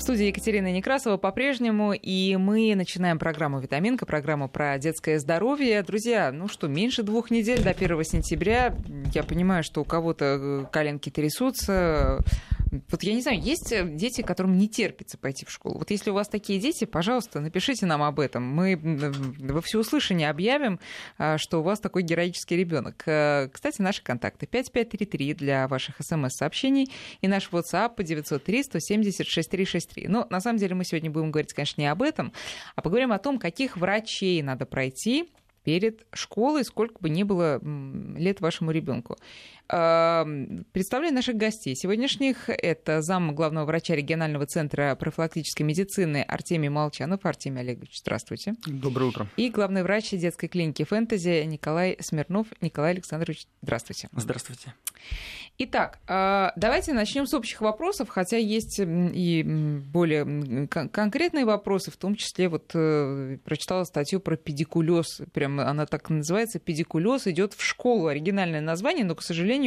В студии Екатерина Некрасова по-прежнему, и мы начинаем программу «Витаминка», программу про детское здоровье. Друзья, ну что, меньше двух недель до 1 сентября. Я понимаю, что у кого-то э, коленки трясутся, вот я не знаю, есть э, дети, которым не терпится пойти в школу. Вот если у вас такие дети, пожалуйста, напишите нам об этом. Мы во всеуслышание объявим, а, что у вас такой героический ребенок. Э, кстати, наши контакты 5533 для ваших смс-сообщений и наш WhatsApp по 903 170 6363. Но на самом деле мы сегодня будем говорить, конечно, не об этом, а поговорим о том, каких врачей надо пройти перед школой, сколько бы ни было лет вашему ребенку. Представляю наших гостей сегодняшних. Это зам главного врача регионального центра профилактической медицины Артемий Молчанов. Артемий Олегович, здравствуйте. Доброе утро. И главный врач детской клиники «Фэнтези» Николай Смирнов. Николай Александрович, здравствуйте. Здравствуйте. Итак, а, давайте начнем с общих вопросов, хотя есть и более конкретные вопросы, в том числе вот э, прочитала статью про педикулез, прям она так называется, педикулез идет в школу, оригинальное название, но, к сожалению,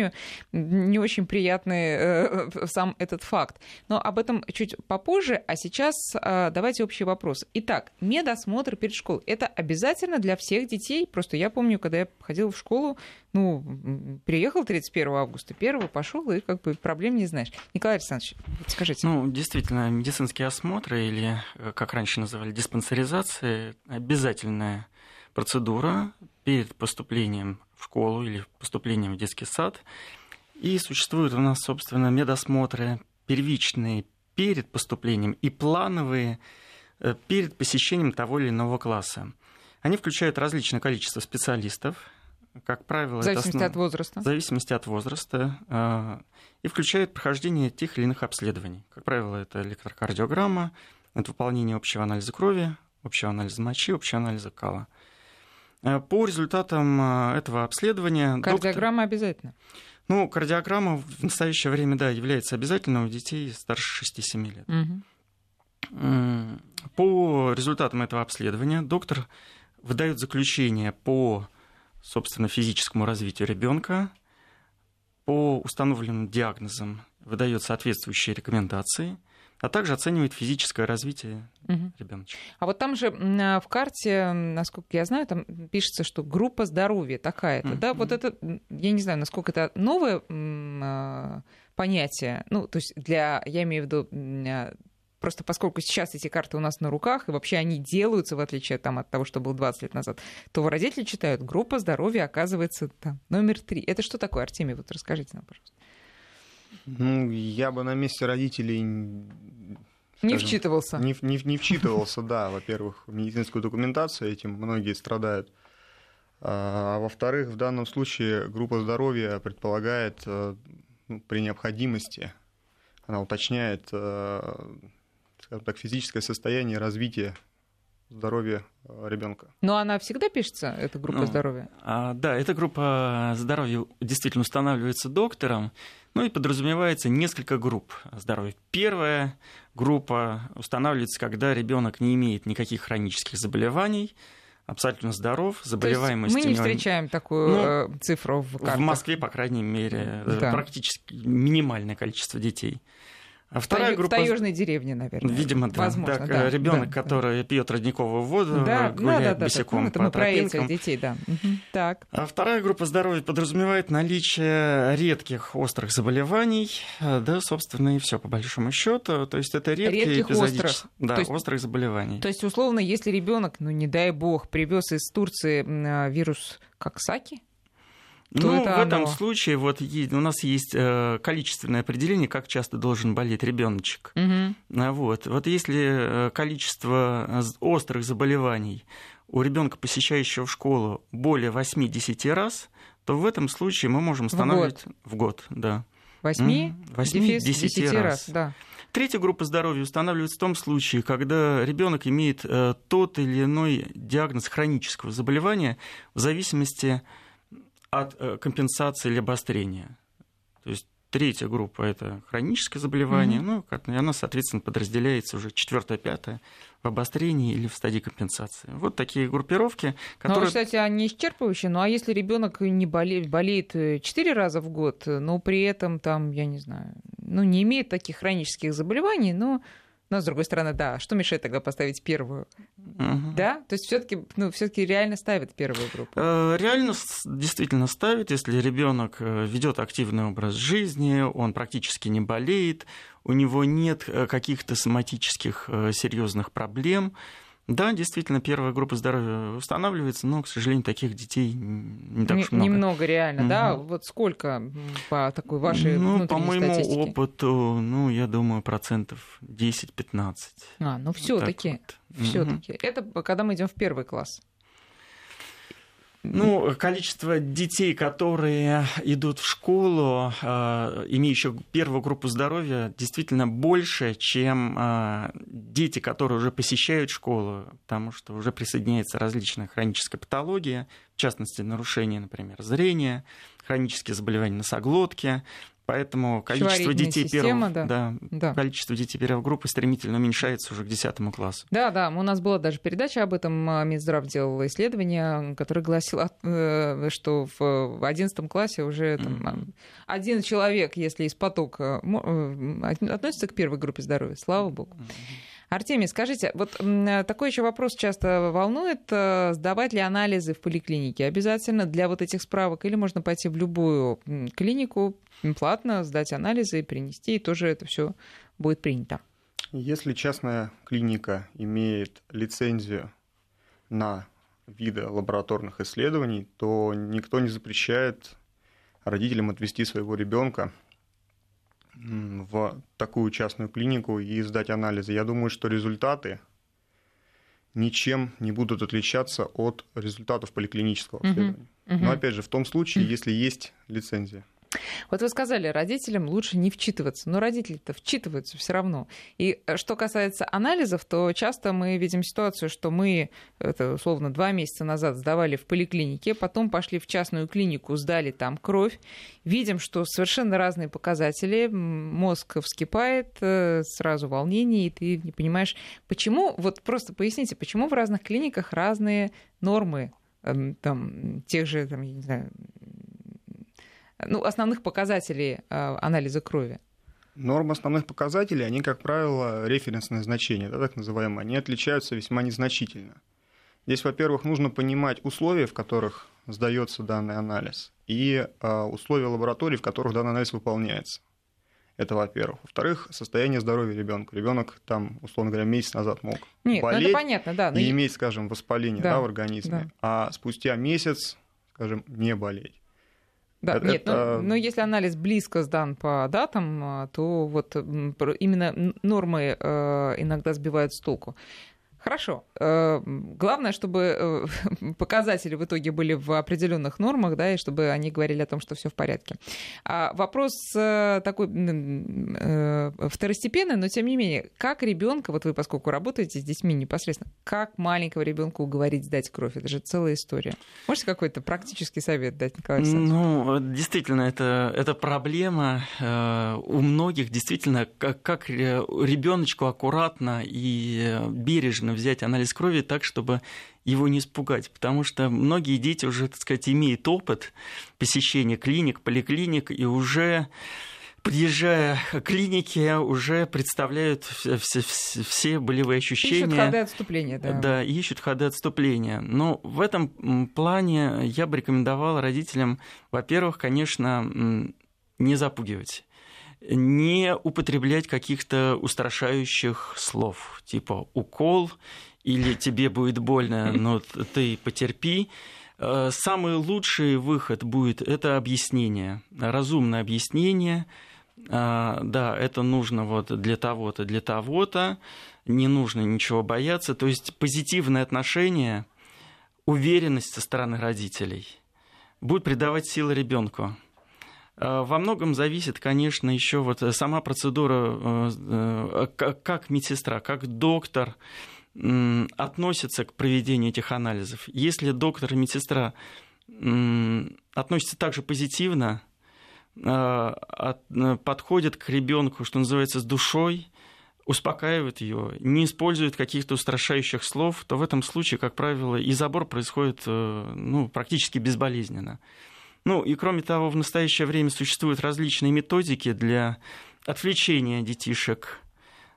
не очень приятный э, сам этот факт. Но об этом чуть попозже, а сейчас а, давайте общий вопрос. Итак, медосмотр перед школой, это обязательно для всех детей? Просто я помню, когда я ходила в школу, ну, приехал 31 августа, 1 пошел, и как бы проблем не знаешь. Николай Александрович, скажите. Ну, действительно, медицинские осмотры или, э, как раньше называли, диспансеризация, обязательная процедура перед поступлением в школу или поступлением в детский сад. И существуют у нас, собственно, медосмотры первичные перед поступлением и плановые э, перед посещением того или иного класса. Они включают различное количество специалистов, как правило, в зависимости основ... от возраста. В зависимости от возраста. Э, и включает прохождение тех или иных обследований. Как правило, это электрокардиограмма, это выполнение общего анализа крови, общего анализа мочи, общего анализа кала. Э, по результатам э, этого обследования... Кардиограмма доктор... обязательно? Ну, кардиограмма в настоящее время, да, является обязательной у детей старше 6-7 лет. Угу. По результатам этого обследования доктор выдает заключение по собственно, физическому развитию ребенка. По установленным диагнозам выдает соответствующие рекомендации, а также оценивает физическое развитие угу. ребенка. А вот там же в карте, насколько я знаю, там пишется, что группа здоровья такая-то, да, вот это, я не знаю, насколько это новое а, понятие, ну, то есть для, я имею в виду а, Просто поскольку сейчас эти карты у нас на руках, и вообще они делаются, в отличие там, от того, что было 20 лет назад, то родители читают, группа здоровья оказывается там номер три. Это что такое, Артемий? Вот расскажите нам, пожалуйста. Ну, я бы на месте родителей... Скажем, не вчитывался. Не, не, не вчитывался, да. Во-первых, медицинскую документацию этим многие страдают. А, а во-вторых, в данном случае группа здоровья предполагает э, ну, при необходимости, она уточняет э, скажем так, физическое состояние, развитие здоровья э, ребенка. Но она всегда пишется, эта группа ну, здоровья? А, да, эта группа здоровья действительно устанавливается доктором, ну и подразумевается несколько групп здоровья. Первая группа устанавливается, когда ребенок не имеет никаких хронических заболеваний, абсолютно здоров, заболеваемость. мы не встречаем такую ну, э, цифру в картах. В Москве, по крайней мере, да. практически минимальное количество детей. А вторая в группа... Таежной деревне, наверное. Видимо, да. Возможно, так, да. Ребенок, да, который да. пьет родниковую воду, да, гуляет да, да, босиком да, по мы про этих детей, да. Угу. Так. А вторая группа здоровья подразумевает наличие редких острых заболеваний, да, собственно, и все по большому счету. То есть это редкие редких эпизодические острых. Да, то есть, острых заболеваний. То есть, условно, если ребенок, ну не дай бог, привез из Турции а, вирус как саки, то ну, в этом оно... случае вот у нас есть э, количественное определение, как часто должен болеть ребеночек. Угу. Вот. вот если э, количество острых заболеваний у ребенка, посещающего школу, более 8-10 раз, то в этом случае мы можем устанавливать в год, в год да. 8, 8 10, 10 раз. раз да. Третья группа здоровья устанавливается в том случае, когда ребенок имеет э, тот или иной диагноз хронического заболевания в зависимости от от э, компенсации или обострения. То есть третья группа это хроническое заболевание, mm-hmm. ну, и она, соответственно, подразделяется уже четвертая, пятая в обострении или в стадии компенсации. Вот такие группировки, ну, которые... Ну, кстати, они исчерпывающие. Ну, а если ребенок не болеет, болеет э, четыре раза в год, но при этом там, я не знаю, ну, не имеет таких хронических заболеваний, но Но, с другой стороны, да, что мешает тогда поставить первую? Угу. Да? То есть все-таки ну, все-таки реально ставит первую группу? Э, реально действительно ставит, если ребенок э, ведет активный образ жизни, он практически не болеет, у него нет э, каких-то соматических серьезных проблем, да, действительно, первая группа здоровья устанавливается, но, к сожалению, таких детей не так уж много. Немного реально, угу. да? Вот сколько по такой вашей Ну, по моему статистике? опыту, ну, я думаю, процентов 10-15. А, ну все таки вот. все таки угу. Это когда мы идем в первый класс. Ну, количество детей, которые идут в школу, э, имеющих первую группу здоровья, действительно больше, чем э, дети, которые уже посещают школу, потому что уже присоединяется различная хроническая патология, в частности, нарушение, например, зрения, хронические заболевания носоглотки, Поэтому количество детей, система, первого, да. Да, да. количество детей первой группы стремительно уменьшается уже к 10 классу. Да, да, у нас была даже передача об этом. А, Минздрав делал исследование, которое гласило, э, что в 11 классе уже там, mm-hmm. один человек, если из потока, э, относится к первой группе здоровья, слава богу. Mm-hmm. Артемий, скажите, вот такой еще вопрос часто волнует. Э, сдавать ли анализы в поликлинике обязательно для вот этих справок? Или можно пойти в любую клинику платно, сдать анализы и принести, и тоже это все будет принято? Если частная клиника имеет лицензию на виды лабораторных исследований, то никто не запрещает родителям отвести своего ребенка в такую частную клинику и сдать анализы. Я думаю, что результаты ничем не будут отличаться от результатов поликлинического обследования. Uh-huh. Но опять же, в том случае, если есть лицензия. Вот вы сказали, родителям лучше не вчитываться, но родители-то вчитываются все равно. И э, что касается анализов, то часто мы видим ситуацию, что мы, это условно, два месяца назад сдавали в поликлинике, потом пошли в частную клинику, сдали там кровь, видим, что совершенно разные показатели, мозг вскипает, э, сразу волнение, и ты не понимаешь, почему, вот просто поясните, почему в разных клиниках разные нормы эм, там, тех же, там, я не знаю, ну, основных показателей э, анализа крови? Нормы основных показателей, они, как правило, референсные значения, да, так называемые, они отличаются весьма незначительно. Здесь, во-первых, нужно понимать условия, в которых сдается данный анализ, и э, условия лабораторий, в которых данный анализ выполняется. Это во-первых. Во-вторых, состояние здоровья ребенка. Ребенок там, условно говоря, месяц назад мог Нет, ну, болеть понятно, да, но... и иметь, скажем, воспаление да, да, в организме, да. а спустя месяц, скажем, не болеть. Да, это, нет, это... Но, но если анализ близко сдан по датам, а, то вот именно нормы э, иногда сбивают с толку. Хорошо. Э, главное, чтобы э, показатели в итоге были в определенных нормах, да, и чтобы они говорили о том, что все в порядке. А вопрос э, такой второстепенный, но тем не менее, как ребенка, вот вы, поскольку работаете с детьми непосредственно, как маленького ребенка уговорить сдать кровь? Это же целая история. Можете какой-то практический совет дать, Николай Александрович? Ну, действительно, это, это проблема у многих. Действительно, как, как ребеночку аккуратно и бережно взять анализ крови так, чтобы его не испугать, потому что многие дети уже, так сказать, имеют опыт посещения клиник, поликлиник, и уже подъезжая к клинике, уже представляют все, все, все болевые ощущения. Ищут ходы отступления, да. Да, ищут ходы отступления. Но в этом плане я бы рекомендовал родителям, во-первых, конечно, не запугивать не употреблять каких-то устрашающих слов, типа укол или тебе будет больно, но ты потерпи. Э, самый лучший выход будет это объяснение, разумное объяснение. Э, да, это нужно вот для того-то, для того-то, не нужно ничего бояться. То есть позитивное отношение, уверенность со стороны родителей будет придавать силы ребенку. Э, во многом зависит, конечно, еще вот сама процедура, э, э, как медсестра, как доктор относится к проведению этих анализов. Если доктор и медсестра относятся также позитивно, подходят к ребенку, что называется, с душой, успокаивают ее, не используют каких-то устрашающих слов, то в этом случае, как правило, и забор происходит ну, практически безболезненно. Ну и кроме того, в настоящее время существуют различные методики для отвлечения детишек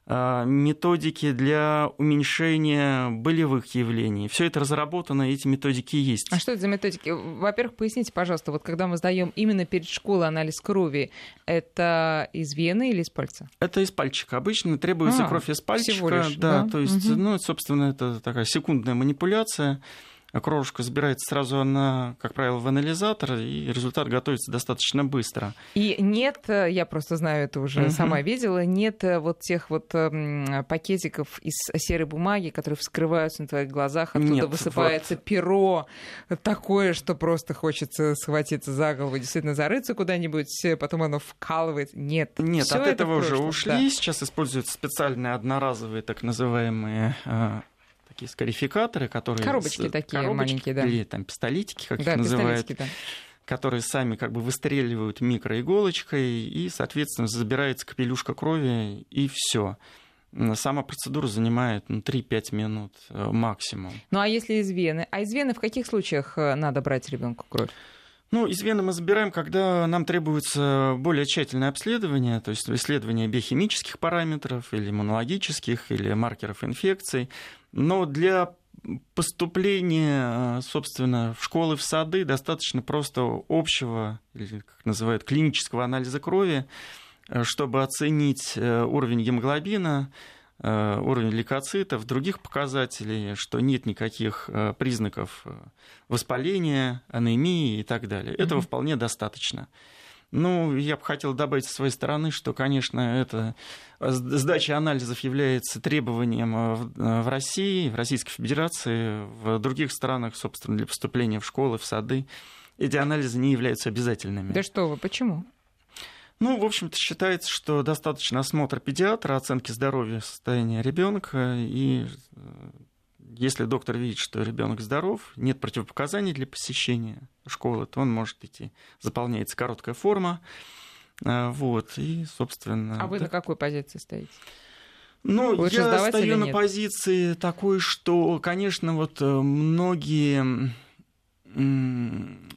а, методики для уменьшения болевых явлений. Все это разработано, эти методики есть. А что это за методики? Во-первых, поясните, пожалуйста, вот когда мы сдаем именно перед школой анализ крови, это из вены или из пальца? Это из пальчика. Обычно требуется а, кровь из пальчика. Лишь, да, да, то есть, угу. ну, собственно, это такая секундная манипуляция кровушка забирается сразу она, как правило, в анализатор, и результат готовится достаточно быстро. И нет, я просто знаю это уже, угу. сама видела, нет э, вот тех вот пакетиков из серой бумаги, которые вскрываются на твоих глазах, оттуда нет, высыпается вот. перо такое, что просто хочется схватиться за голову, действительно зарыться куда-нибудь, потом оно вкалывает. Нет, нет, от это этого уже ушли. Да. Сейчас используются специальные одноразовые так называемые э, такие скарификаторы, которые... Коробочки такие коробочки, маленькие, да. Или там пистолетики, как да, их называют. Да. которые сами как бы выстреливают микроиголочкой, и, соответственно, забирается капелюшка крови, и все. Сама процедура занимает ну, 3-5 минут э, максимум. Ну а если из вены? А из вены в каких случаях э, надо брать ребенку кровь? Ну, из вены мы забираем, когда нам требуется более тщательное обследование, то есть исследование биохимических параметров или иммунологических, или маркеров инфекций. Но для поступления, собственно, в школы, в сады достаточно просто общего, или как называют, клинического анализа крови, чтобы оценить э, уровень гемоглобина, Э, уровень лейкоцитов, других показателей, что нет никаких э, признаков э, воспаления, анемии и так далее. Mm-hmm. Этого вполне достаточно. Ну, я бы хотел добавить со своей стороны, что, конечно, это сдача анализов является требованием в России, в Российской Федерации, в других странах, собственно, для поступления в школы, в сады. Эти анализы не являются обязательными. Да что вы, почему? Ну, в общем-то, считается, что достаточно осмотра педиатра, оценки здоровья состояния ребенка, и э, если доктор видит, что ребенок здоров, нет противопоказаний для посещения школы, то он может идти. Заполняется короткая форма, э, вот, и, собственно... А вы да. на какой позиции стоите? Ну, Лучше я стою на позиции такой, что, конечно, вот э, многие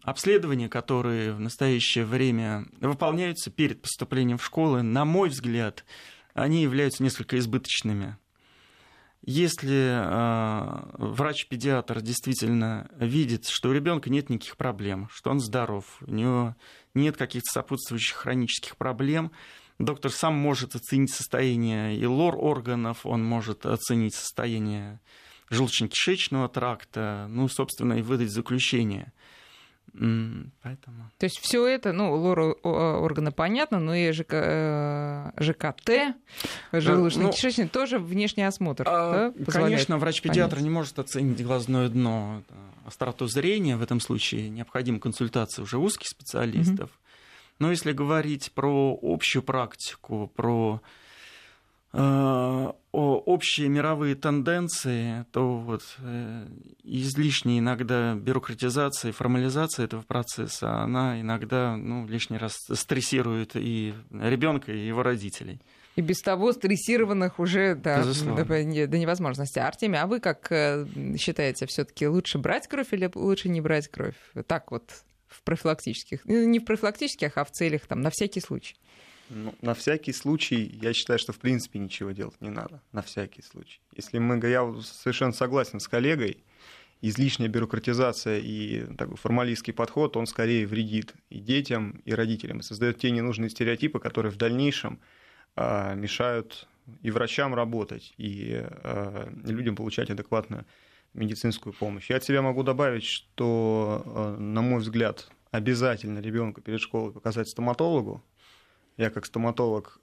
обследования, которые в настоящее время выполняются перед поступлением в школы, на мой взгляд, они являются несколько избыточными. Если э, врач-педиатр действительно видит, что у ребенка нет никаких проблем, что он здоров, у него нет каких-то сопутствующих хронических проблем, доктор сам может оценить состояние и лор органов, он может оценить состояние желудочно-кишечного тракта, ну, собственно, и выдать заключение. Поэтому... То есть все это, ну, лор органа понятно, но и ЖК, э, ЖКТ, желудочно-кишечный, ну, тоже внешний осмотр. А, да, конечно, врач-педиатр не может оценить глазное дно, остроту зрения. В этом случае необходима консультация уже узких специалистов. Угу. Но если говорить про общую практику, про Э, общие мировые тенденции, то вот э, излишняя иногда бюрократизация и формализация этого процесса, она иногда ну, лишний раз стрессирует и ребенка, и его родителей. И без того стрессированных уже да, до, до невозможности. Артемий, а вы как э, считаете, все-таки лучше брать кровь или лучше не брать кровь? Так вот, в профилактических, не в профилактических, а в целях, там, на всякий случай. Ну, на всякий случай, я считаю, что в принципе ничего делать не надо. На всякий случай. Если мы, я совершенно согласен с коллегой, излишняя бюрократизация и такой формалистский подход, он скорее вредит и детям, и родителям, и создает те ненужные стереотипы, которые в дальнейшем а, мешают и врачам работать, и а, людям получать адекватную медицинскую помощь. Я от себя могу добавить, что, а, на мой взгляд, обязательно ребенка перед школой показать стоматологу, я как стоматолог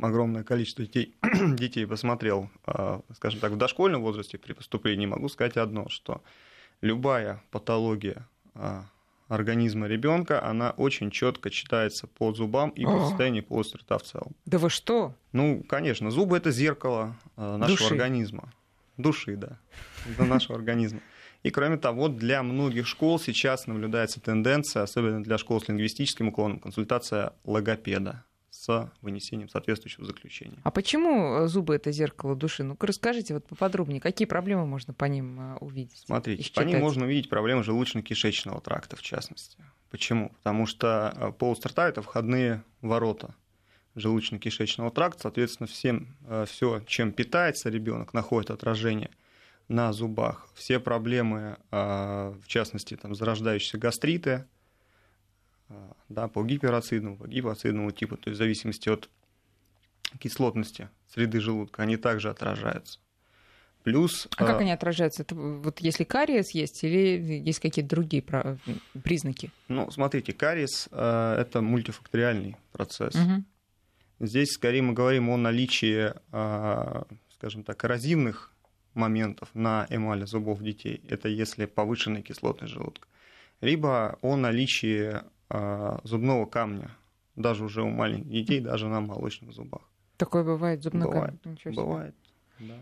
огромное количество детей, детей посмотрел, а, скажем так, в дошкольном возрасте при поступлении, могу сказать одно, что любая патология а, организма ребенка, она очень четко читается по зубам и по состоянию полости рта в целом. Да вы что? Ну, конечно, зубы это зеркало а, нашего Души. организма. Души, да, до нашего организма. И кроме того, для многих школ сейчас наблюдается тенденция, особенно для школ с лингвистическим уклоном, консультация логопеда с вынесением соответствующего заключения. А почему э, зубы это зеркало души? Ну-ка расскажите вот поподробнее, какие проблемы можно по ним э, увидеть? Смотрите, по ним можно увидеть проблемы желудочно-кишечного тракта, в частности. Почему? Потому что э, полость рта – это входные ворота желудочно-кишечного тракта, соответственно, всем, все, чем питается ребенок, находит отражение на зубах. Все проблемы, в частности, там, зарождающиеся гастриты, да, по гиперацидному, по гипоацидному типу, то есть в зависимости от кислотности среды желудка, они также отражаются. Плюс, а как они отражаются? Это вот если кариес есть или есть какие-то другие признаки? Ну, смотрите, кариес это мультифакториальный процесс. Угу. Здесь скорее мы говорим о наличии, скажем так, коррозивных моментов на эмали зубов детей. Это если повышенная кислотность желудка. Либо о наличии зубного камня, даже уже у маленьких детей, даже на молочных зубах. Такое бывает, зубной бывает, камень? Бывает, да.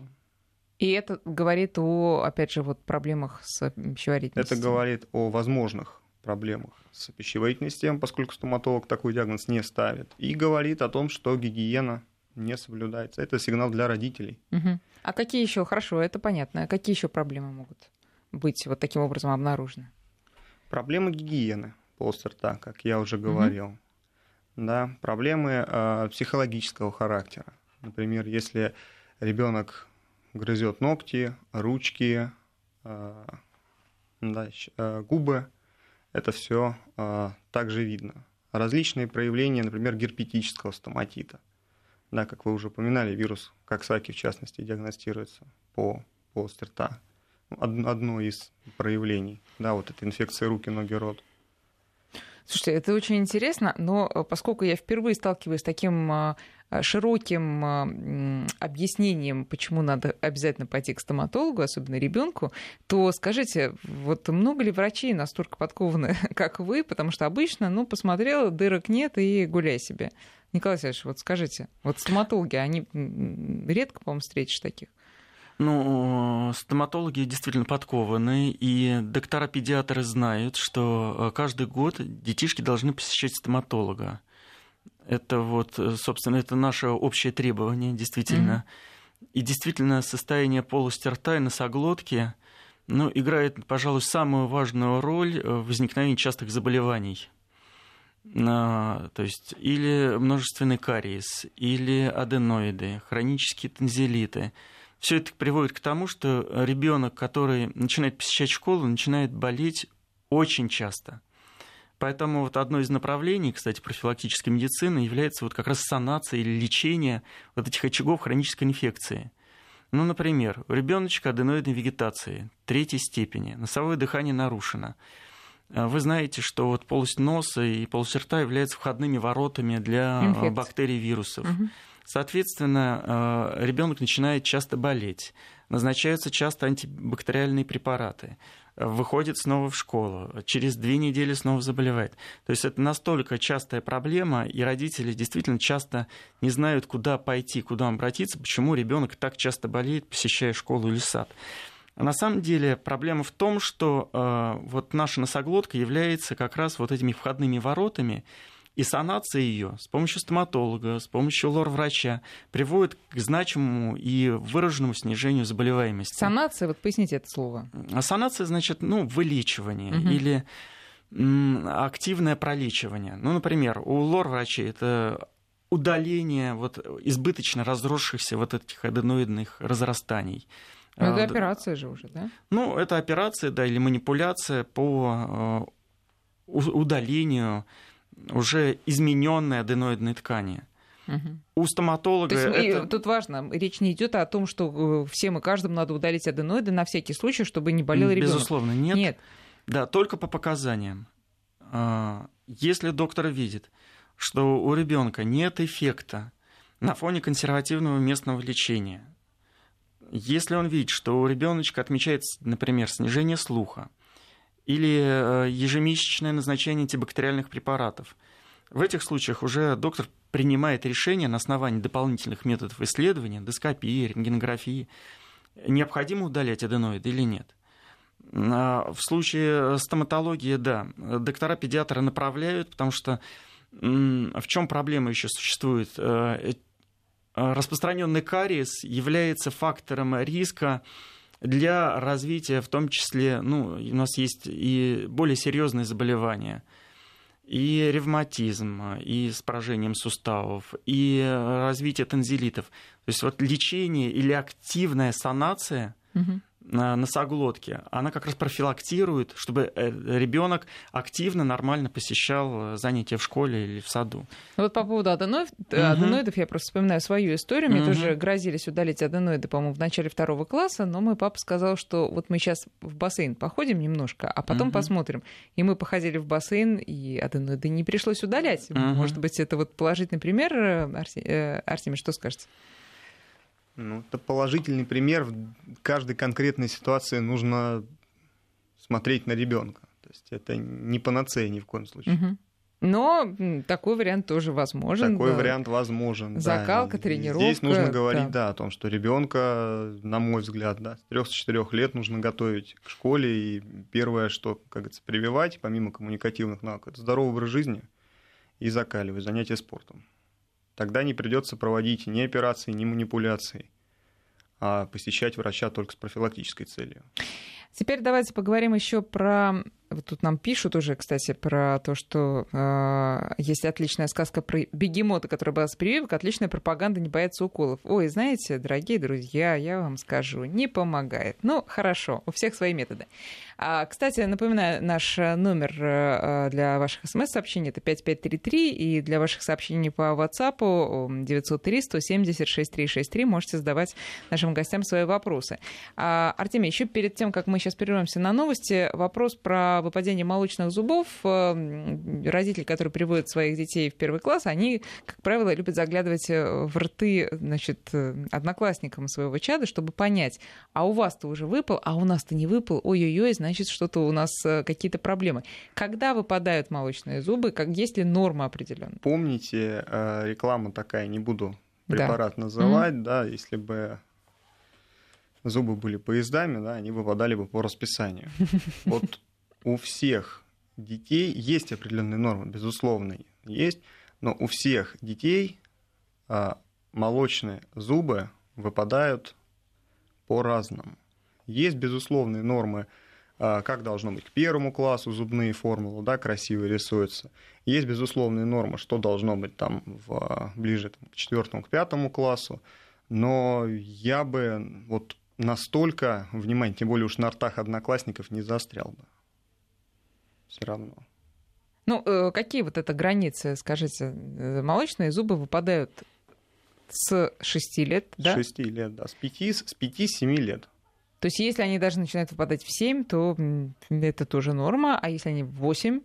И это говорит о, опять же, вот проблемах с пищеварительной Это говорит о возможных проблемах с пищеварительной системой, поскольку стоматолог такой диагноз не ставит. И говорит о том, что гигиена не соблюдается. Это сигнал для родителей. Угу. А какие еще, хорошо, это понятно, а какие еще проблемы могут быть вот таким образом обнаружены? Проблемы гигиены полости рта, как я уже говорил. Угу. Да, проблемы э, психологического характера. Например, если ребенок грызет ногти, ручки, э, да, э, губы, это все э, также видно. Различные проявления, например, герпетического стоматита. Да, как вы уже упоминали, вирус Коксаки, в частности, диагностируется по полости рта. Одно из проявлений, да, вот эта инфекция руки, ноги, рот. Слушайте, это очень интересно, но поскольку я впервые сталкиваюсь с таким Э, широким э, объяснением, почему надо обязательно пойти к стоматологу, особенно ребенку, то скажите, вот много ли врачей настолько подкованы, как вы, потому что обычно, ну, посмотрел, дырок нет и гуляй себе. Николай Алексеевич, вот скажите, вот стоматологи, они редко, по-моему, встретишь таких? Ну, стоматологи действительно подкованы, и доктора-педиатры знают, что э, каждый год детишки должны посещать стоматолога. Это вот, э, собственно, это наше общее требование, действительно. Mm-hmm. И действительно, состояние полости рта и носоглотки ну, играет, пожалуй, самую важную роль в возникновении частых заболеваний. А, то есть или множественный кариес, или аденоиды, хронические танзелиты. Все это приводит к тому, что ребенок, который начинает посещать школу, начинает болеть очень часто. Поэтому вот одно из направлений, кстати, профилактической медицины является вот как раз санация или лечение вот этих очагов хронической инфекции. Ну, например, у ребеночка аденоидной вегетации третьей степени, носовое дыхание нарушено. А вы знаете, что вот полость носа и полость рта являются входными воротами для Инфекция. бактерий, вирусов. Угу. Соответственно, а, ребенок начинает часто болеть, назначаются часто антибактериальные препараты выходит снова в школу, через две недели снова заболевает. То есть это настолько частая проблема, и родители действительно часто не знают, куда пойти, куда обратиться, почему ребенок так часто болеет, посещая школу или сад. На самом деле проблема в том, что э, вот наша носоглотка является как раз вот этими входными воротами, и санация ее с помощью стоматолога, с помощью лор-врача приводит к значимому и выраженному снижению заболеваемости. Санация, вот поясните это слово. А санация значит, ну, вылечивание угу. или активное пролечивание. Ну, например, у лор-врачей это удаление вот избыточно разросшихся вот этих аденоидных разрастаний. Но это а, операция же уже, да? Ну, это операция, да, или манипуляция по э, удалению уже измененной аденоидной ткани. Угу. У стоматолога... То есть, это... Тут важно, речь не идет о том, что э, всем и каждому надо удалить аденоиды на всякий случай, чтобы не болел ребенок. Безусловно, нет. Нет. Да, только по показаниям. А, если доктор видит, что у ребенка нет эффекта на фоне консервативного местного лечения, если он видит, что у ребеночка отмечается, например, снижение слуха, или э, ежемесячное назначение антибактериальных препаратов. В этих случаях уже доктор принимает решение на основании дополнительных методов исследования, доскопии, рентгенографии, необходимо удалять аденоиды или нет. А в случае стоматологии, да, доктора-педиатры направляют, потому что в чем проблема еще существует? Э, распространенный кариес является фактором риска для развития, в том числе, ну, у нас есть и более серьезные заболевания. и ревматизм, и с поражением суставов, и развитие танзелитов. То есть вот лечение или активная санация угу носоглотки, она как раз профилактирует, чтобы э, ребенок активно, нормально посещал э, занятия в школе или в саду. Вот по поводу аденоид, угу. аденоидов я просто вспоминаю свою историю. Мне угу. тоже грозились удалить аденоиды, по-моему, в начале второго класса, но мой папа сказал, что вот мы сейчас в бассейн походим немножко, а потом угу. посмотрим. И мы походили в бассейн, и аденоиды не пришлось удалять. Угу. Может быть, это вот положительный пример, Арсений, Арсений что скажете? Ну, это положительный пример. В каждой конкретной ситуации нужно смотреть на ребенка. То есть это не панацея ни в коем случае. Угу. Но такой вариант тоже возможен. Такой да. вариант возможен. Закалка, да. тренировка. Здесь нужно говорить, да. да, о том, что ребенка, на мой взгляд, да, с 3-4 лет нужно готовить к школе. И первое, что, как говорится, прививать, помимо коммуникативных навыков, это здоровый образ жизни и закаливать, занятия спортом. Тогда не придется проводить ни операции, ни манипуляции, а посещать врача только с профилактической целью. Теперь давайте поговорим еще про вот тут нам пишут уже, кстати, про то, что э, есть отличная сказка про бегемота, который был с прививок, отличная пропаганда, не боятся уколов. Ой, знаете, дорогие друзья, я вам скажу, не помогает. Ну, хорошо, у всех свои методы. А, кстати, напоминаю, наш номер э, для ваших смс-сообщений это 5533, и для ваших сообщений по WhatsApp 903 170 6363 можете задавать нашим гостям свои вопросы. А, Артемий, еще перед тем, как мы сейчас прервемся на новости, вопрос про выпадение молочных зубов э, родители, которые приводят своих детей в первый класс, они, как правило, любят заглядывать э, в рты значит, э, одноклассникам своего чада, чтобы понять, а у вас-то уже выпал, а у нас-то не выпал, ой-ой-ой, значит, что-то у нас какие-то проблемы. Когда выпадают молочные зубы, как, есть ли норма определенная? Помните, реклама такая, не буду препарат да. называть, mm-hmm. да, если бы зубы были поездами, да, они выпадали бы по расписанию. Вот у всех детей есть определенные нормы, безусловно, есть, но у всех детей а, молочные зубы выпадают по-разному. Есть безусловные нормы, как должно быть к первому классу зубные формулы, да, красивые рисуются. Есть безусловные нормы, что должно быть там в, ближе там, к четвертому, к пятому классу. Но я бы вот настолько внимание, тем более уж на ртах одноклассников, не заострял бы все равно. Ну, э, какие вот это границы, скажите? Э, молочные зубы выпадают с 6 лет, да? С 6 лет, да. С 5-7 лет. То есть если они даже начинают выпадать в 7, то это тоже норма, а если они в 8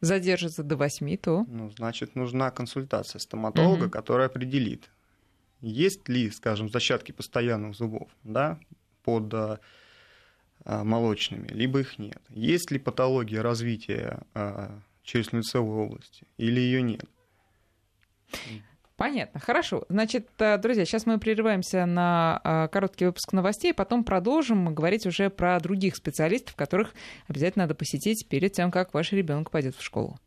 задержатся до 8, то... Ну, значит, нужна консультация стоматолога, угу. которая определит, есть ли, скажем, зачатки постоянных зубов, да, под э, а, молочными, либо их нет. Есть ли патология развития а, челюстно-лицевой области или ее нет? Понятно, хорошо. Значит, э, друзья, сейчас мы прерываемся на а, короткий выпуск новостей, потом продолжим говорить уже про других специалистов, которых обязательно надо посетить перед тем, как ваш ребенок пойдет в школу.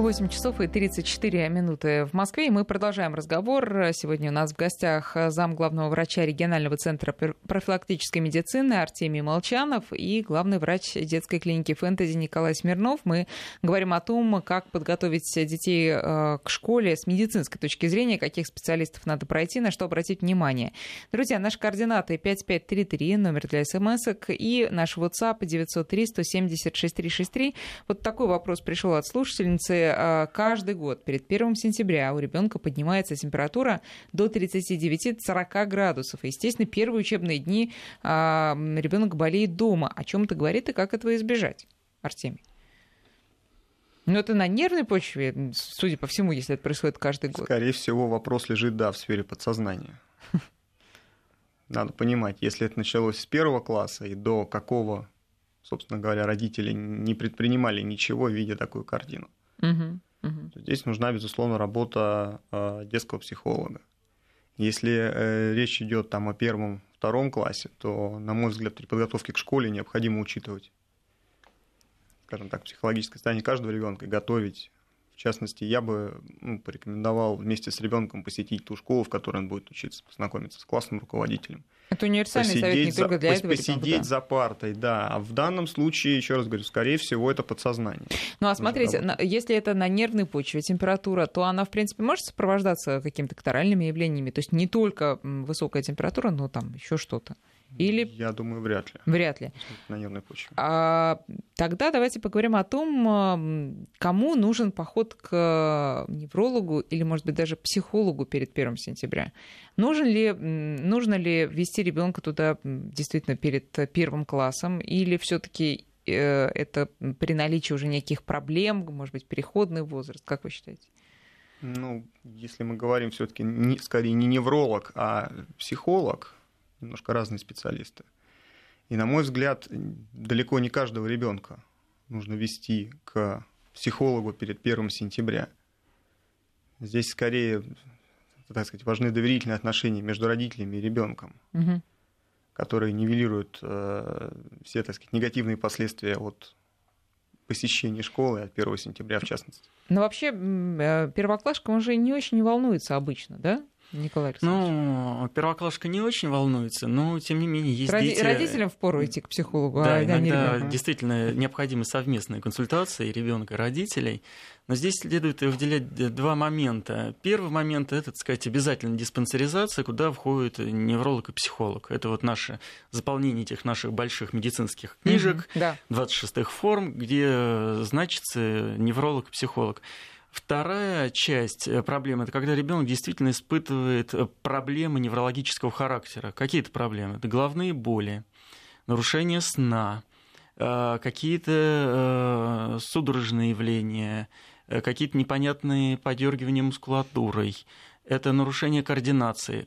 8 часов и 34 минуты в Москве, и мы продолжаем разговор. Сегодня у нас в гостях зам главного врача регионального центра профилактической медицины Артемий Молчанов и главный врач детской клиники «Фэнтези» Николай Смирнов. Мы говорим о том, как подготовить детей э, к школе с медицинской точки зрения, каких специалистов надо пройти, на что обратить внимание. Друзья, наши координаты 5533, номер для смс и наш WhatsApp 903 170 6363. Вот такой вопрос пришел от слушательницы Э, каждый год перед 1 сентября у ребенка поднимается температура до 39-40 градусов. И, естественно, первые учебные дни а, ребенок болеет дома. О чем это говорит и как этого избежать? Артемий. Ну, это на нервной почве, судя по всему, если это происходит каждый год. Скорее всего, вопрос лежит, да, в сфере подсознания. Надо понимать, если это началось с первого класса и до какого, собственно говоря, родители не предпринимали ничего, видя такую картину. Угу, угу. Здесь нужна, безусловно, работа э, детского психолога. Если э, речь идет там о первом, втором классе, то, на мой взгляд, при подготовке к школе необходимо учитывать, скажем так, психологическое состояние каждого ребенка и готовить частности, я бы ну, порекомендовал вместе с ребенком посетить ту школу, в которой он будет учиться, познакомиться с классным руководителем. Это универсальный посидеть совет не за, только для этого Посидеть ребенка, за партой, да. А в данном случае, еще раз говорю, скорее всего, это подсознание. Ну а смотрите, на, если это на нервной почве температура, то она, в принципе, может сопровождаться какими-то катаральными явлениями. То есть не только высокая температура, но там еще что-то. Или... Я думаю, вряд ли. Вряд ли. На нервной почве. А, тогда давайте поговорим о том, кому нужен поход к неврологу или, может быть, даже психологу перед 1 сентября. Нужен ли, нужно ли вести ребенка туда действительно перед первым классом или все-таки э, это при наличии уже неких проблем, может быть, переходный возраст? Как вы считаете? Ну, если мы говорим все-таки скорее не невролог, а психолог, немножко разные специалисты. И, на мой взгляд, далеко не каждого ребенка нужно вести к психологу перед 1 сентября. Здесь скорее, так сказать, важны доверительные отношения между родителями и ребенком, угу. которые нивелируют э, все, так сказать, негативные последствия от посещения школы от 1 сентября в частности. Но вообще э, первоклашка, он же не очень волнуется обычно, да? Николай Ну, первоклашка не очень волнуется, но тем не менее есть Роди- дети... Родителям впору идти к психологу, да, а иногда не действительно необходимы совместные консультации ребенка и родителей. Но здесь следует выделять два момента. Первый момент – это, так сказать, обязательно диспансеризация, куда входит невролог и психолог. Это вот наше заполнение этих наших больших медицинских книжек, mm-hmm, да. 26-х форм, где значится невролог и психолог. Вторая часть э, проблемы – это когда ребенок действительно испытывает э, проблемы неврологического характера. Какие это проблемы? Это головные боли, нарушение сна, э, какие-то судорожные явления, какие-то непонятные подергивания мускулатурой, это нарушение координации.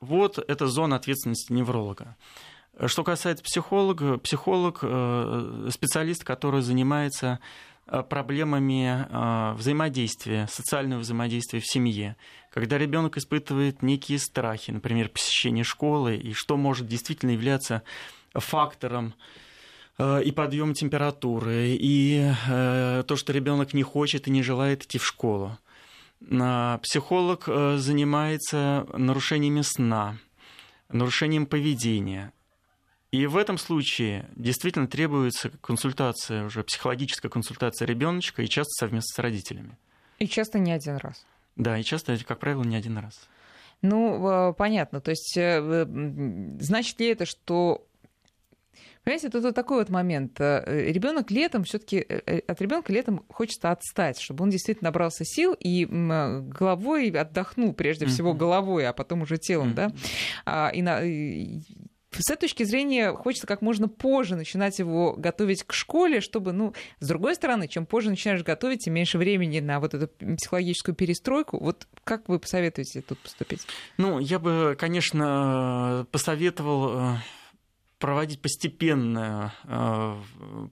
Вот это зона ответственности невролога. Что касается психолога, психолог – специалист, который занимается проблемами э, взаимодействия, социального взаимодействия в семье, когда ребенок испытывает некие страхи, например, посещение школы, и что может действительно являться фактором э, и подъем температуры, и то, что ребенок не хочет и не желает идти в школу. Психолог занимается нарушениями сна, нарушением поведения, и в этом случае действительно требуется консультация, уже психологическая консультация ребеночка и часто совместно с родителями. И часто не один раз. Да, и часто, как правило, не один раз. Ну, понятно. То есть, э, значит ли это, что Понимаете, тут вот такой вот момент. Э, ребенок летом все-таки э, от ребенка летом хочется отстать, чтобы он действительно набрался сил и головой отдохнул, прежде всего головой, а потом уже телом, да. А, и, на, с этой точки зрения хочется как можно позже начинать его готовить к школе, чтобы, ну, с другой стороны, чем позже начинаешь готовить, тем меньше времени на вот эту психологическую перестройку. Вот как вы посоветуете тут поступить? Ну, я бы, конечно, посоветовал э, проводить постепенную э,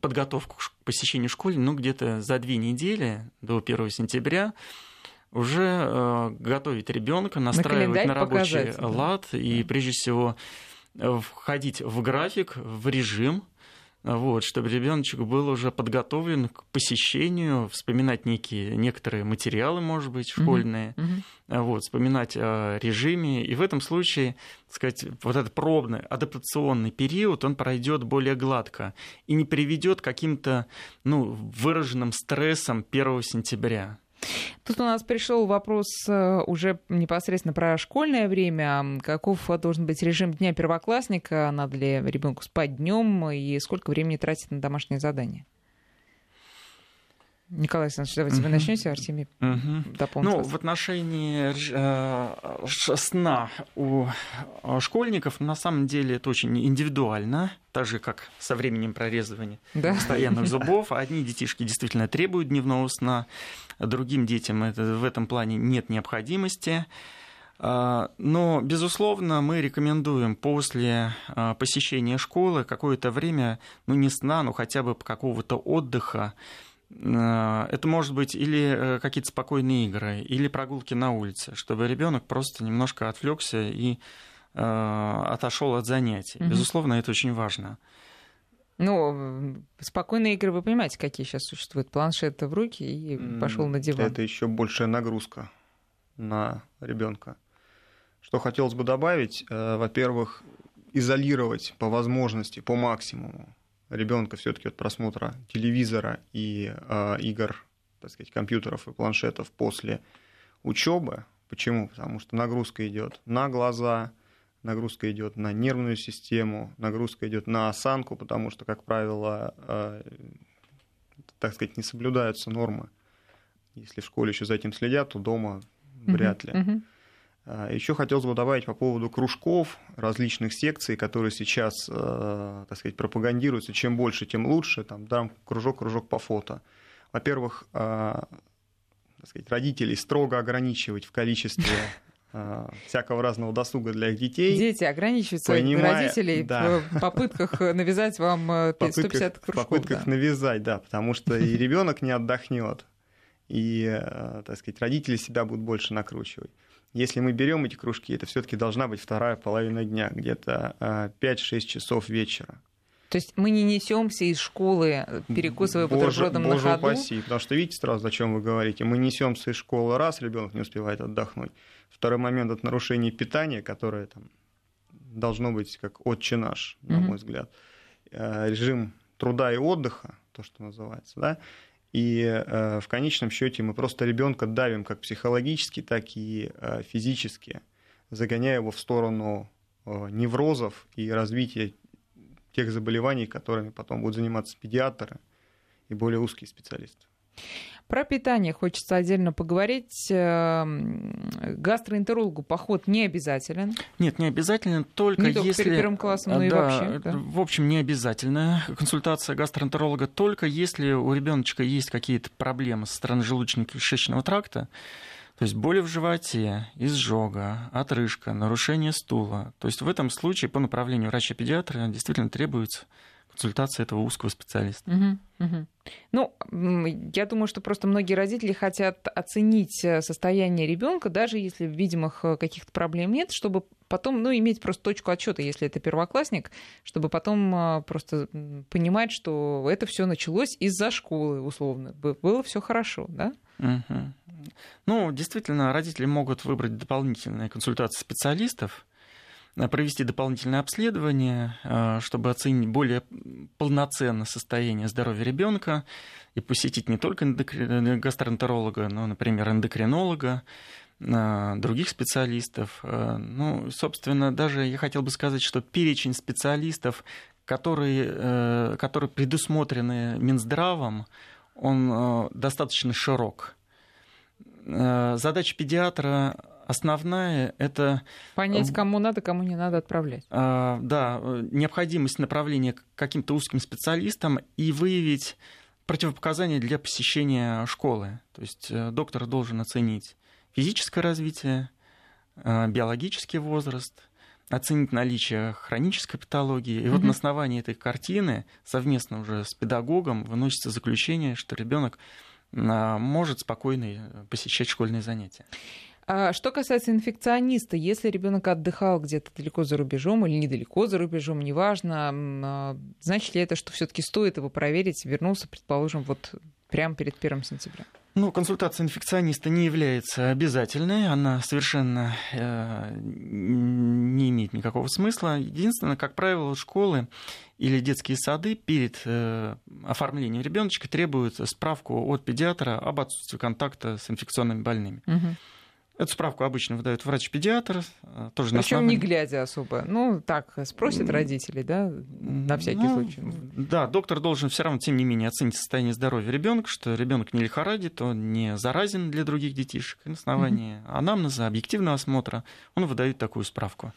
подготовку к посещению школы, ну, где-то за две недели до 1 сентября уже э, готовить ребенка, настраивать на, на рабочий лад и, прежде всего, входить в график, в режим, вот, чтобы ребеночек был уже подготовлен к посещению, вспоминать некие, некоторые материалы, может быть, школьные, mm-hmm. вот, вспоминать о режиме. И в этом случае, так сказать, вот этот пробный адаптационный период, он пройдет более гладко и не приведет к каким-то ну, выраженным стрессам 1 сентября. Тут у нас пришел вопрос э, уже непосредственно про школьное время. Каков должен быть режим дня первоклассника? Надо ли ребенку спать днем и сколько времени тратить на домашние задания? Николай Александрович, давайте вы начнете, Артемий угу. дополнит. Ну, вас. в отношении э, сна у э, школьников на самом деле это очень индивидуально, так же как со временем прорезывания да. постоянных зубов. Одни детишки действительно требуют дневного сна, другим детям это, в этом плане нет необходимости. Э, но, безусловно, мы рекомендуем после посещения школы какое-то время, ну не сна, но хотя бы какого-то отдыха, Э, это может быть или э, какие-то спокойные игры, или прогулки на улице, чтобы ребенок просто немножко отвлекся и э, отошел от занятий. Угу. Безусловно, это очень важно. Ну, спокойные игры, вы понимаете, какие сейчас существуют. Планшет в руки и пошел на диван. Это еще большая нагрузка на ребенка. Что хотелось бы добавить, э, во-первых, изолировать по возможности, по максимуму ребенка все-таки от просмотра телевизора и э, игр, так сказать, компьютеров и планшетов после учебы. Почему? Потому что нагрузка идет на глаза, нагрузка идет на нервную систему, нагрузка идет на осанку, потому что, как правило, э, так сказать, не соблюдаются нормы. Если в школе еще за этим следят, то дома вряд ли. Uh-huh. Еще хотелось бы добавить по поводу кружков, различных секций, которые сейчас, э, так сказать, пропагандируются. Чем больше, тем лучше. Там, да, кружок, кружок по фото. Во-первых, э, так сказать, родителей строго ограничивать в количестве а, всякого разного досуга для их детей. Дети ограничиваются понимая, родителей да. в попытках навязать вам 150 кружков. В попытках да. навязать, да, потому что и ребенок не отдохнет, и, э, так сказать, родители себя будут больше накручивать. Если мы берем эти кружки, это все-таки должна быть вторая половина дня, где-то 5-6 э, часов вечера. То есть мы не несемся из школы, перекусывая бутербродом на ходу? Боже упаси, потому что видите сразу, о чем вы говорите. Мы несемся из школы раз, ребенок не успевает отдохнуть. Второй момент – это нарушение питания, которое там, должно быть как отче наш, на mm-hmm. мой взгляд. Э, режим труда и отдыха, то, что называется, да, и э, в конечном счете мы просто ребенка давим как психологически, так и э, физически, загоняя его в сторону неврозов и развития тех заболеваний, которыми потом будут заниматься педиатры и более узкие специалисты. Про питание хочется отдельно поговорить. Эм, гастроэнтерологу поход не обязателен. Нет, не обязателен, только не только если... перед первым классом, но да, и вообще. Да. В общем, не обязательно. Консультация гастроэнтеролога только если у ребеночка есть какие-то проблемы со стороны желудочно-кишечного тракта, то есть боли в животе, изжога, отрыжка, нарушение стула. То есть в этом случае по направлению врача-педиатра действительно требуется консультация этого узкого специалиста. Угу, угу. Ну, я думаю, что просто многие родители хотят оценить э, состояние ребенка, даже если видимых э, каких-то проблем нет, чтобы потом, ну, иметь просто точку отчета, если это первоклассник, чтобы потом э, просто понимать, что это все началось из-за школы, условно. Было все хорошо, да? Угу. Ну, действительно, родители могут выбрать дополнительные консультации специалистов, провести дополнительное обследование, э, чтобы оценить более полноценно состояние здоровья ребенка и посетить не только э, гастроэнтеролога, но, например, эндокринолога, других специалистов. Ну, собственно, даже я хотел бы сказать, что перечень специалистов, которые, которые предусмотрены Минздравом, он достаточно широк. Задача педиатра Основная это... Понять, кому надо, кому не надо отправлять. А, да, необходимость направления к каким-то узким специалистам и выявить противопоказания для посещения школы. То есть э, доктор должен оценить физическое развитие, э, биологический возраст, оценить наличие хронической патологии. И mm-hmm. вот на основании этой картины совместно уже с педагогом выносится заключение, что ребенок а, может спокойно посещать школьные занятия. А что касается инфекциониста, если ребенок отдыхал где-то далеко за рубежом или недалеко за рубежом, неважно, а, значит ли это, что все-таки стоит его проверить, вернулся, предположим, вот прямо перед первым сентября? Ну, консультация инфекциониста не является обязательной, она совершенно э, не имеет никакого смысла. Единственное, как правило, школы или детские сады перед э, оформлением ребеночка требуют справку от педиатра об отсутствии контакта с инфекционными больными. Угу. Эту справку обычно выдает врач-педиатр, э, тоже Причем на основании... не глядя особо. Ну, так, спросит родителей, да, на всякий ну, случай. Да, доктор должен все равно, тем не менее, оценить состояние здоровья ребенка, что ребенок не лихорадит, он не заразен для других детишек. И на основании mm-hmm. анамнеза, объективного осмотра он выдает такую справку.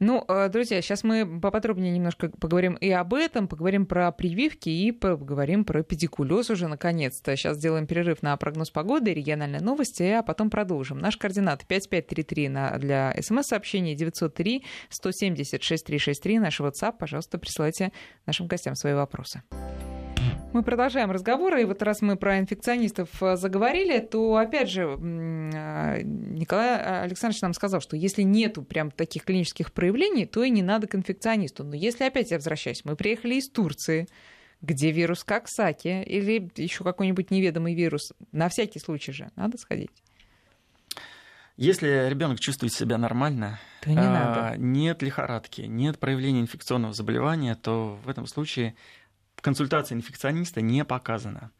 Ну, э, друзья, сейчас мы поподробнее немножко поговорим и об этом, поговорим про прививки и поговорим про педикулез уже наконец-то. Сейчас сделаем перерыв на прогноз погоды, региональные новости, а потом продолжим. Наш координат 5533 на, для смс-сообщений 903 170 6363. Наш WhatsApp, пожалуйста, присылайте нашим гостям свои вопросы. Мы продолжаем разговор, и вот раз мы про инфекционистов э, заговорили, то, опять же, а, Николай Александрович нам сказал, что если нету прям таких клинических проявлений, то и не надо к инфекционисту. Но если опять я возвращаюсь, мы приехали из Турции, где вирус как саки или еще какой-нибудь неведомый вирус, на всякий случай же надо сходить. Если ребенок чувствует себя нормально, то не а, надо. нет лихорадки, нет проявления инфекционного заболевания, то в этом случае консультация инфекциониста не показана.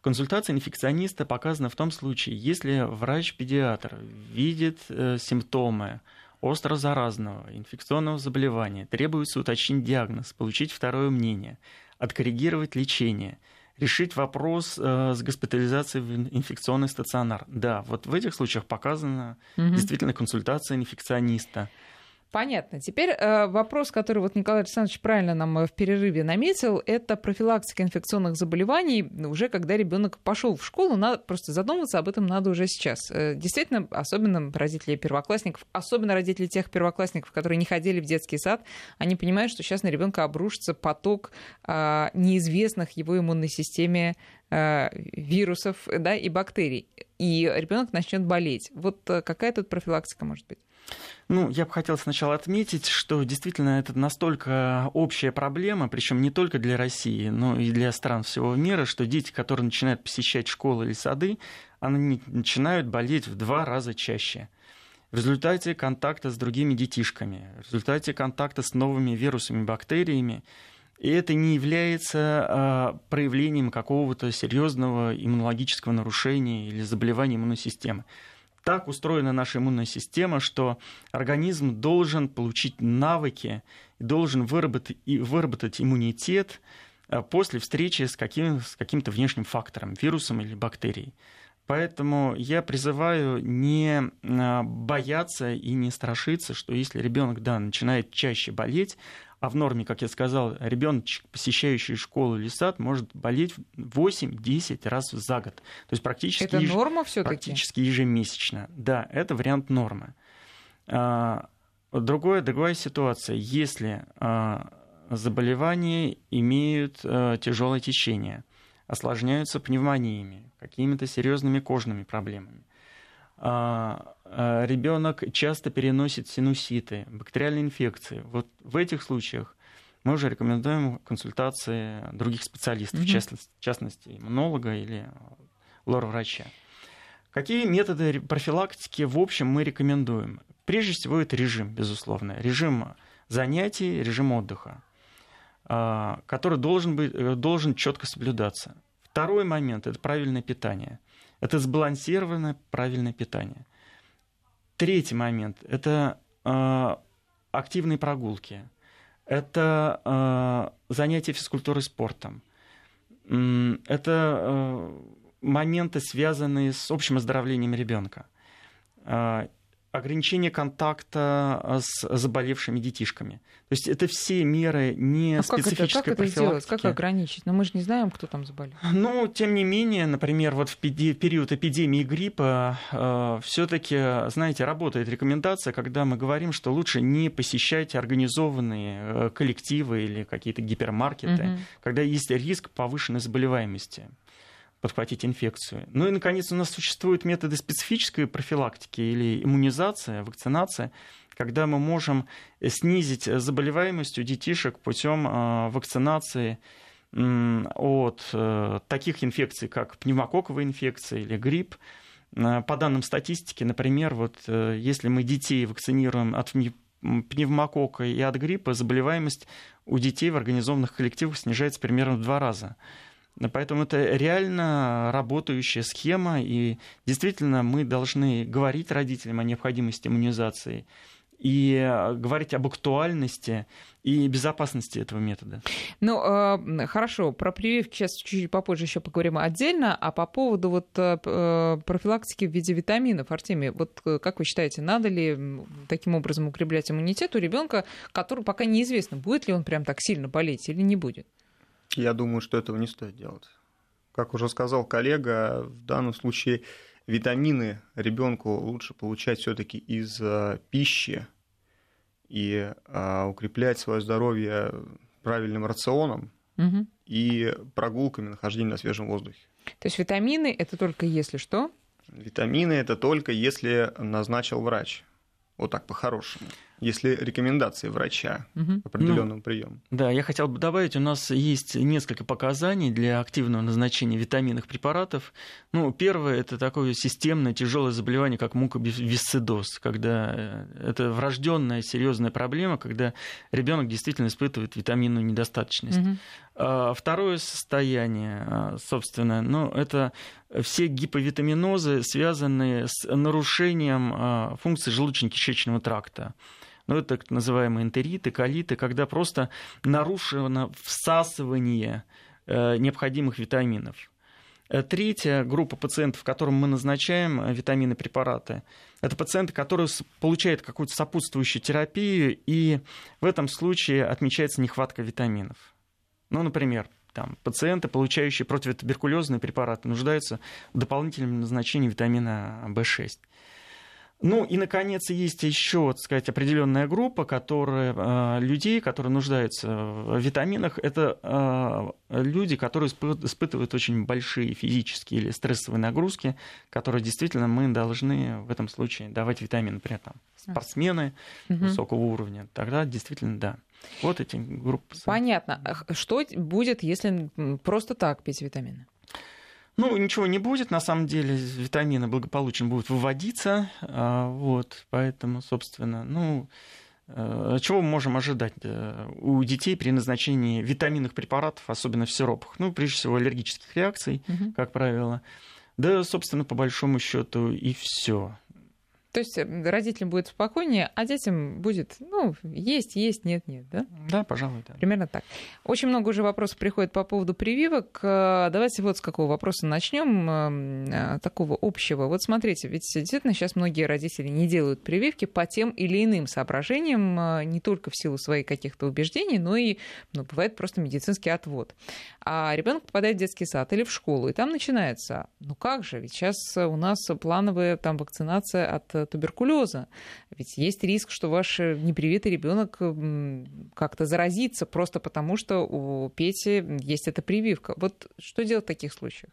Консультация инфекциониста показана в том случае, если врач-педиатр видит э, симптомы остро заразного инфекционного заболевания, требуется уточнить диагноз, получить второе мнение, откоррегировать лечение, решить вопрос э, с госпитализацией в инфекционный стационар. Да, вот в этих случаях показана угу. действительно консультация инфекциониста. Понятно. Теперь э, вопрос, который вот Николай Александрович правильно нам э, в перерыве наметил, это профилактика инфекционных заболеваний уже когда ребенок пошел в школу, надо просто задумываться об этом надо уже сейчас. Э, действительно, особенно родители первоклассников, особенно родители тех первоклассников, которые не ходили в детский сад, они понимают, что сейчас на ребенка обрушится поток э, неизвестных его иммунной системе э, вирусов да, и бактерий, и ребенок начнет болеть. Вот э, какая тут профилактика может быть? Ну, я бы хотел сначала отметить, что действительно это настолько общая проблема, причем не только для России, но и для стран всего мира, что дети, которые начинают посещать школы или сады, они начинают болеть в два раза чаще. В результате контакта с другими детишками, в результате контакта с новыми вирусами, бактериями, и это не является а, проявлением какого-то серьезного иммунологического нарушения или заболевания иммунной системы так устроена наша иммунная система, что организм должен получить навыки, должен выработать, выработать иммунитет э, после встречи с, каким, с каким-то внешним фактором, вирусом или бактерией. Поэтому я призываю не э, бояться и не страшиться, что если ребенок да, начинает чаще болеть, а в норме, как я сказал, ребенок, посещающий школу или сад, может болеть 8-10 раз за год. То есть практически, это еж... норма все-таки? практически ежемесячно. Да, это вариант нормы. А, другое, другая ситуация. Если а, заболевания имеют а, тяжелое течение, осложняются пневмониями, какими-то серьезными кожными проблемами, ребенок часто переносит синуситы, бактериальные инфекции. Вот в этих случаях мы уже рекомендуем консультации других специалистов, mm-hmm. в, частности, в частности, иммунолога или лор-врача. Какие методы профилактики в общем мы рекомендуем? Прежде всего, это режим, безусловно. Режим занятий, режим отдыха, а, который должен, быть, э, должен четко соблюдаться. Второй момент – это правильное питание – это сбалансированное правильное питание. Третий момент – это э, активные прогулки. Это э, занятия физкультурой спортом. Это э, моменты, связанные с общим оздоровлением ребенка ограничение контакта а, с заболевшими детишками. То есть это все меры не а специфической как это, как это сделать? Как ограничить? Но ну, мы же не знаем, кто там заболел. Ну, тем не менее, например, вот в период эпидемии гриппа э, все-таки, знаете, работает рекомендация, когда мы говорим, что лучше не посещать организованные э, коллективы или какие-то гипермаркеты, угу. когда есть риск повышенной заболеваемости подхватить инфекцию. Ну и, наконец, у нас существуют методы специфической профилактики или иммунизация, вакцинация, когда мы можем снизить заболеваемость у детишек путем а, вакцинации от э, таких инфекций, как пневмококковая инфекция или грипп. По данным статистики, например, вот э, если мы детей вакцинируем от пневмокока и от гриппа, заболеваемость у детей в организованных коллективах снижается примерно в два раза. Поэтому это реально работающая схема, и действительно мы должны говорить родителям о необходимости иммунизации и э, говорить об актуальности и безопасности этого метода. Ну, э, хорошо, про прививки сейчас чуть-чуть попозже еще поговорим отдельно, а по поводу вот э, профилактики в виде витаминов, Артемий, вот как вы считаете, надо ли таким образом укреплять иммунитет у ребенка, который пока неизвестно, будет ли он прям так сильно болеть или не будет? Я думаю, что этого не стоит делать. Как уже сказал коллега, в данном случае витамины ребенку лучше получать все-таки из э, пищи и а, укреплять свое здоровье правильным рационом, угу. и прогулками, нахождением на свежем воздухе. То есть витамины это только если что? Витамины это только если назначил врач. Вот так по-хорошему если рекомендации врача угу. определенным ну, приемом. Да, я хотел бы добавить, у нас есть несколько показаний для активного назначения витаминных препаратов. Ну, первое это такое системное тяжелое заболевание, как муковисцидоз, когда э, это врожденная серьезная проблема, когда ребенок действительно испытывает витаминную недостаточность. Угу. Второе состояние, а, собственно, ну, это все гиповитаминозы, связанные с нарушением а, функции желудочно-кишечного тракта ну, это так называемые энтериты, колиты, когда просто нарушено всасывание э, необходимых витаминов. Э, третья группа пациентов, которым мы назначаем э, витамины препараты, это пациенты, которые получают какую-то сопутствующую терапию, и в этом случае отмечается нехватка витаминов. Ну, например, там, пациенты, получающие противотуберкулезные препараты, нуждаются в дополнительном назначении витамина В6. Ну и, наконец, есть еще, так сказать, определенная группа которая, э, людей, которые нуждаются в витаминах. Это э, люди, которые испытывают очень большие физические или стрессовые нагрузки, которые действительно мы должны в этом случае давать витамины. Например, там, спортсмены угу. высокого уровня. Тогда действительно, да. Вот эти группы. Понятно. Что будет, если просто так пить витамины? Ну, ничего не будет, на самом деле, витамины благополучно будут выводиться, а, вот, поэтому, собственно, ну, э, чего мы можем ожидать э, у детей при назначении витаминных препаратов, особенно в сиропах? Ну, прежде всего, аллергических реакций, угу. как правило. Да, собственно, по большому счету и все. То есть э, родителям будет спокойнее, а детям будет, ну, есть, есть, нет, нет, да? Да, пожалуй, да. Примерно так. Очень много уже вопросов приходит по поводу прививок. Э, давайте вот с какого вопроса начнем, э, такого общего. Вот смотрите, ведь действительно сейчас многие родители не делают прививки по тем или иным соображениям, не только в силу своих каких-то убеждений, но и, ну, бывает просто медицинский отвод. А ребенок попадает в детский сад или в школу, и там начинается, ну как же, ведь сейчас у нас плановая там вакцинация от туберкулеза. Ведь есть риск, что ваш э, непривитый ребенок как-то заразится просто потому, что у Пети есть эта прививка. Вот что делать в таких случаях?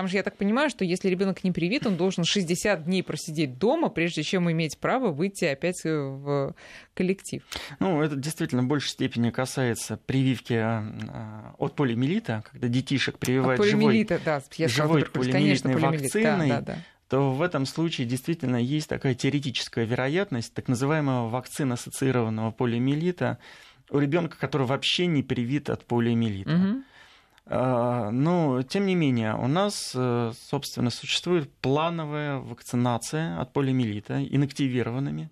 Там же, я так понимаю, что если ребенок не привит, он должен 60 дней просидеть дома, прежде чем иметь право выйти опять э, в коллектив. Ну, это действительно в большей степени касается прививки а, от полиомиелита, когда детишек прививают от живой, да, я живой полиомиелитной вакциной. Да, да, да то в этом случае действительно есть такая теоретическая вероятность так называемого вакцин-ассоциированного полиомиелита у ребенка, который вообще не привит от полиомиелита. Угу. Но, тем не менее, у нас, э, собственно, существует плановая вакцинация от полиомиелита инактивированными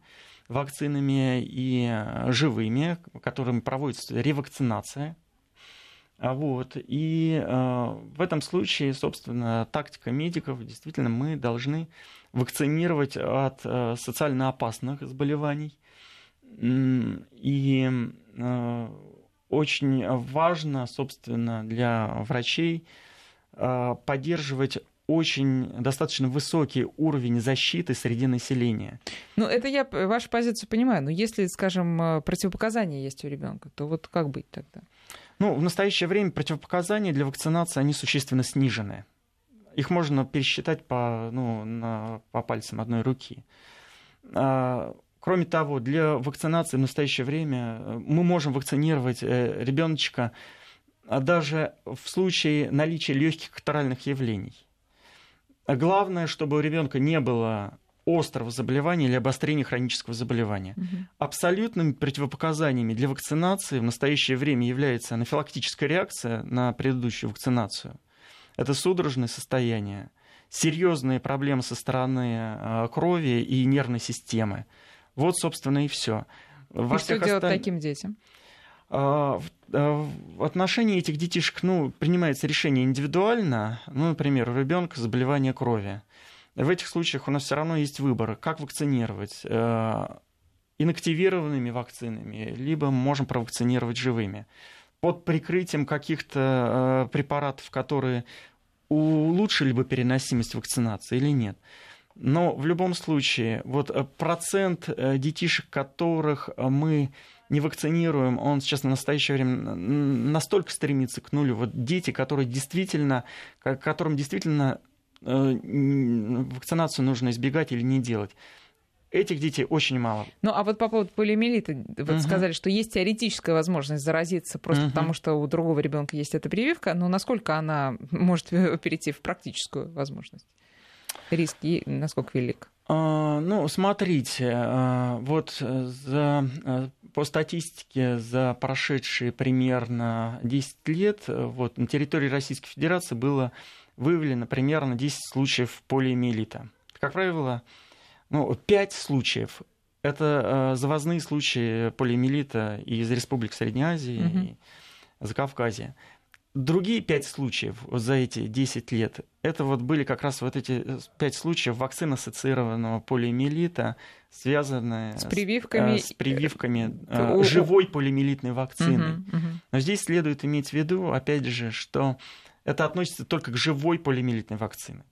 вакцинами и живыми, которыми проводится ревакцинация а вот. И э, в этом случае, собственно, тактика медиков, действительно, мы должны вакцинировать от э, социально опасных заболеваний. И э, очень важно, собственно, для врачей э, поддерживать очень достаточно высокий уровень защиты среди населения. Ну, это я вашу позицию понимаю. Но если, скажем, э, противопоказания есть у ребенка, то вот как быть тогда? Ну, в настоящее время противопоказания для вакцинации, они существенно снижены. Их можно пересчитать по, ну, на, по пальцам одной руки. А, кроме того, для вакцинации в настоящее время э, мы можем вакцинировать э, ребеночка а даже в случае наличия легких катаральных явлений. Главное, чтобы у ребенка не было острого заболевания или обострения хронического заболевания. Угу. Абсолютными противопоказаниями для вакцинации в настоящее время является анафилактическая реакция на предыдущую вакцинацию. Это судорожное состояние, серьезные проблемы со стороны а, крови и нервной системы. Вот, собственно, и все. И что делать осталь... таким детям? А, а, в отношении этих детишек ну, принимается решение индивидуально. Ну, например, у ребенка заболевание крови. В этих случаях у нас все равно есть выбор, как вакцинировать э, инактивированными вакцинами, либо можем провакцинировать живыми. Под прикрытием каких-то э, препаратов, которые улучшили бы переносимость вакцинации или нет. Но в любом случае, вот э, процент э, детишек, которых мы не вакцинируем, он сейчас на настоящее время настолько стремится к нулю. Вот дети, которые действительно, которым действительно вакцинацию нужно избегать или не делать. Этих детей очень мало. Ну, а вот по поводу полиомиелита, вы угу. сказали, что есть теоретическая возможность заразиться просто угу. потому, что у другого ребенка есть эта прививка, но насколько она может перейти в практическую возможность? Риски насколько велик? А, ну, смотрите, а, вот за, а, по статистике за прошедшие примерно 10 лет вот, на территории Российской Федерации было выявлено примерно 10 случаев полиомиелита. Как правило, ну, пять случаев. Это э, завозные случаи полиомиелита из Республик Средней Азии угу. и Закавказья. Другие пять случаев за эти 10 лет, это вот были как раз вот эти э, пять случаев вакцин-ассоциированного полиомиелита, связанные с прививками, с, с прививками э, живой полиомиелитной вакцины. Угу, угу. Но здесь следует иметь в виду, опять же, что это относится только к живой полиомиелитной вакцине.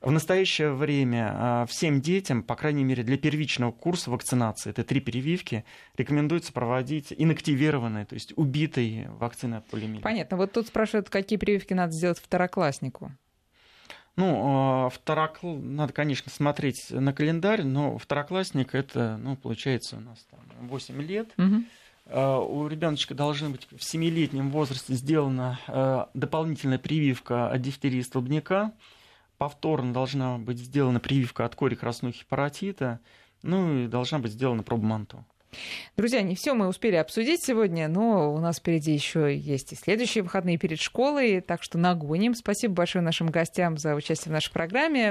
В настоящее время а, всем детям, по крайней мере для первичного курса вакцинации, это три прививки, рекомендуется проводить инактивированные, то есть убитые вакцины от полиомиелита. Понятно. Вот тут спрашивают, какие прививки надо сделать второкласснику? Ну, а, второкл... надо, конечно, смотреть на календарь, но второклассник это, ну, получается, у нас там 8 лет. Угу. У ребеночка должна быть в 7-летнем возрасте сделана дополнительная прививка от дифтерии столбняка повторно должна быть сделана прививка от кори краснухи паротита, ну и должна быть сделана проба МАНТО. Друзья, не все мы успели обсудить сегодня, но у нас впереди еще есть и следующие выходные перед школой, так что нагоним. Спасибо большое нашим гостям за участие в нашей программе.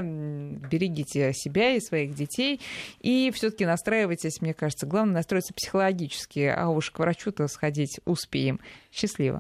Берегите себя и своих детей. И все-таки настраивайтесь, мне кажется, главное настроиться психологически, а уж к врачу-то сходить успеем. Счастливо.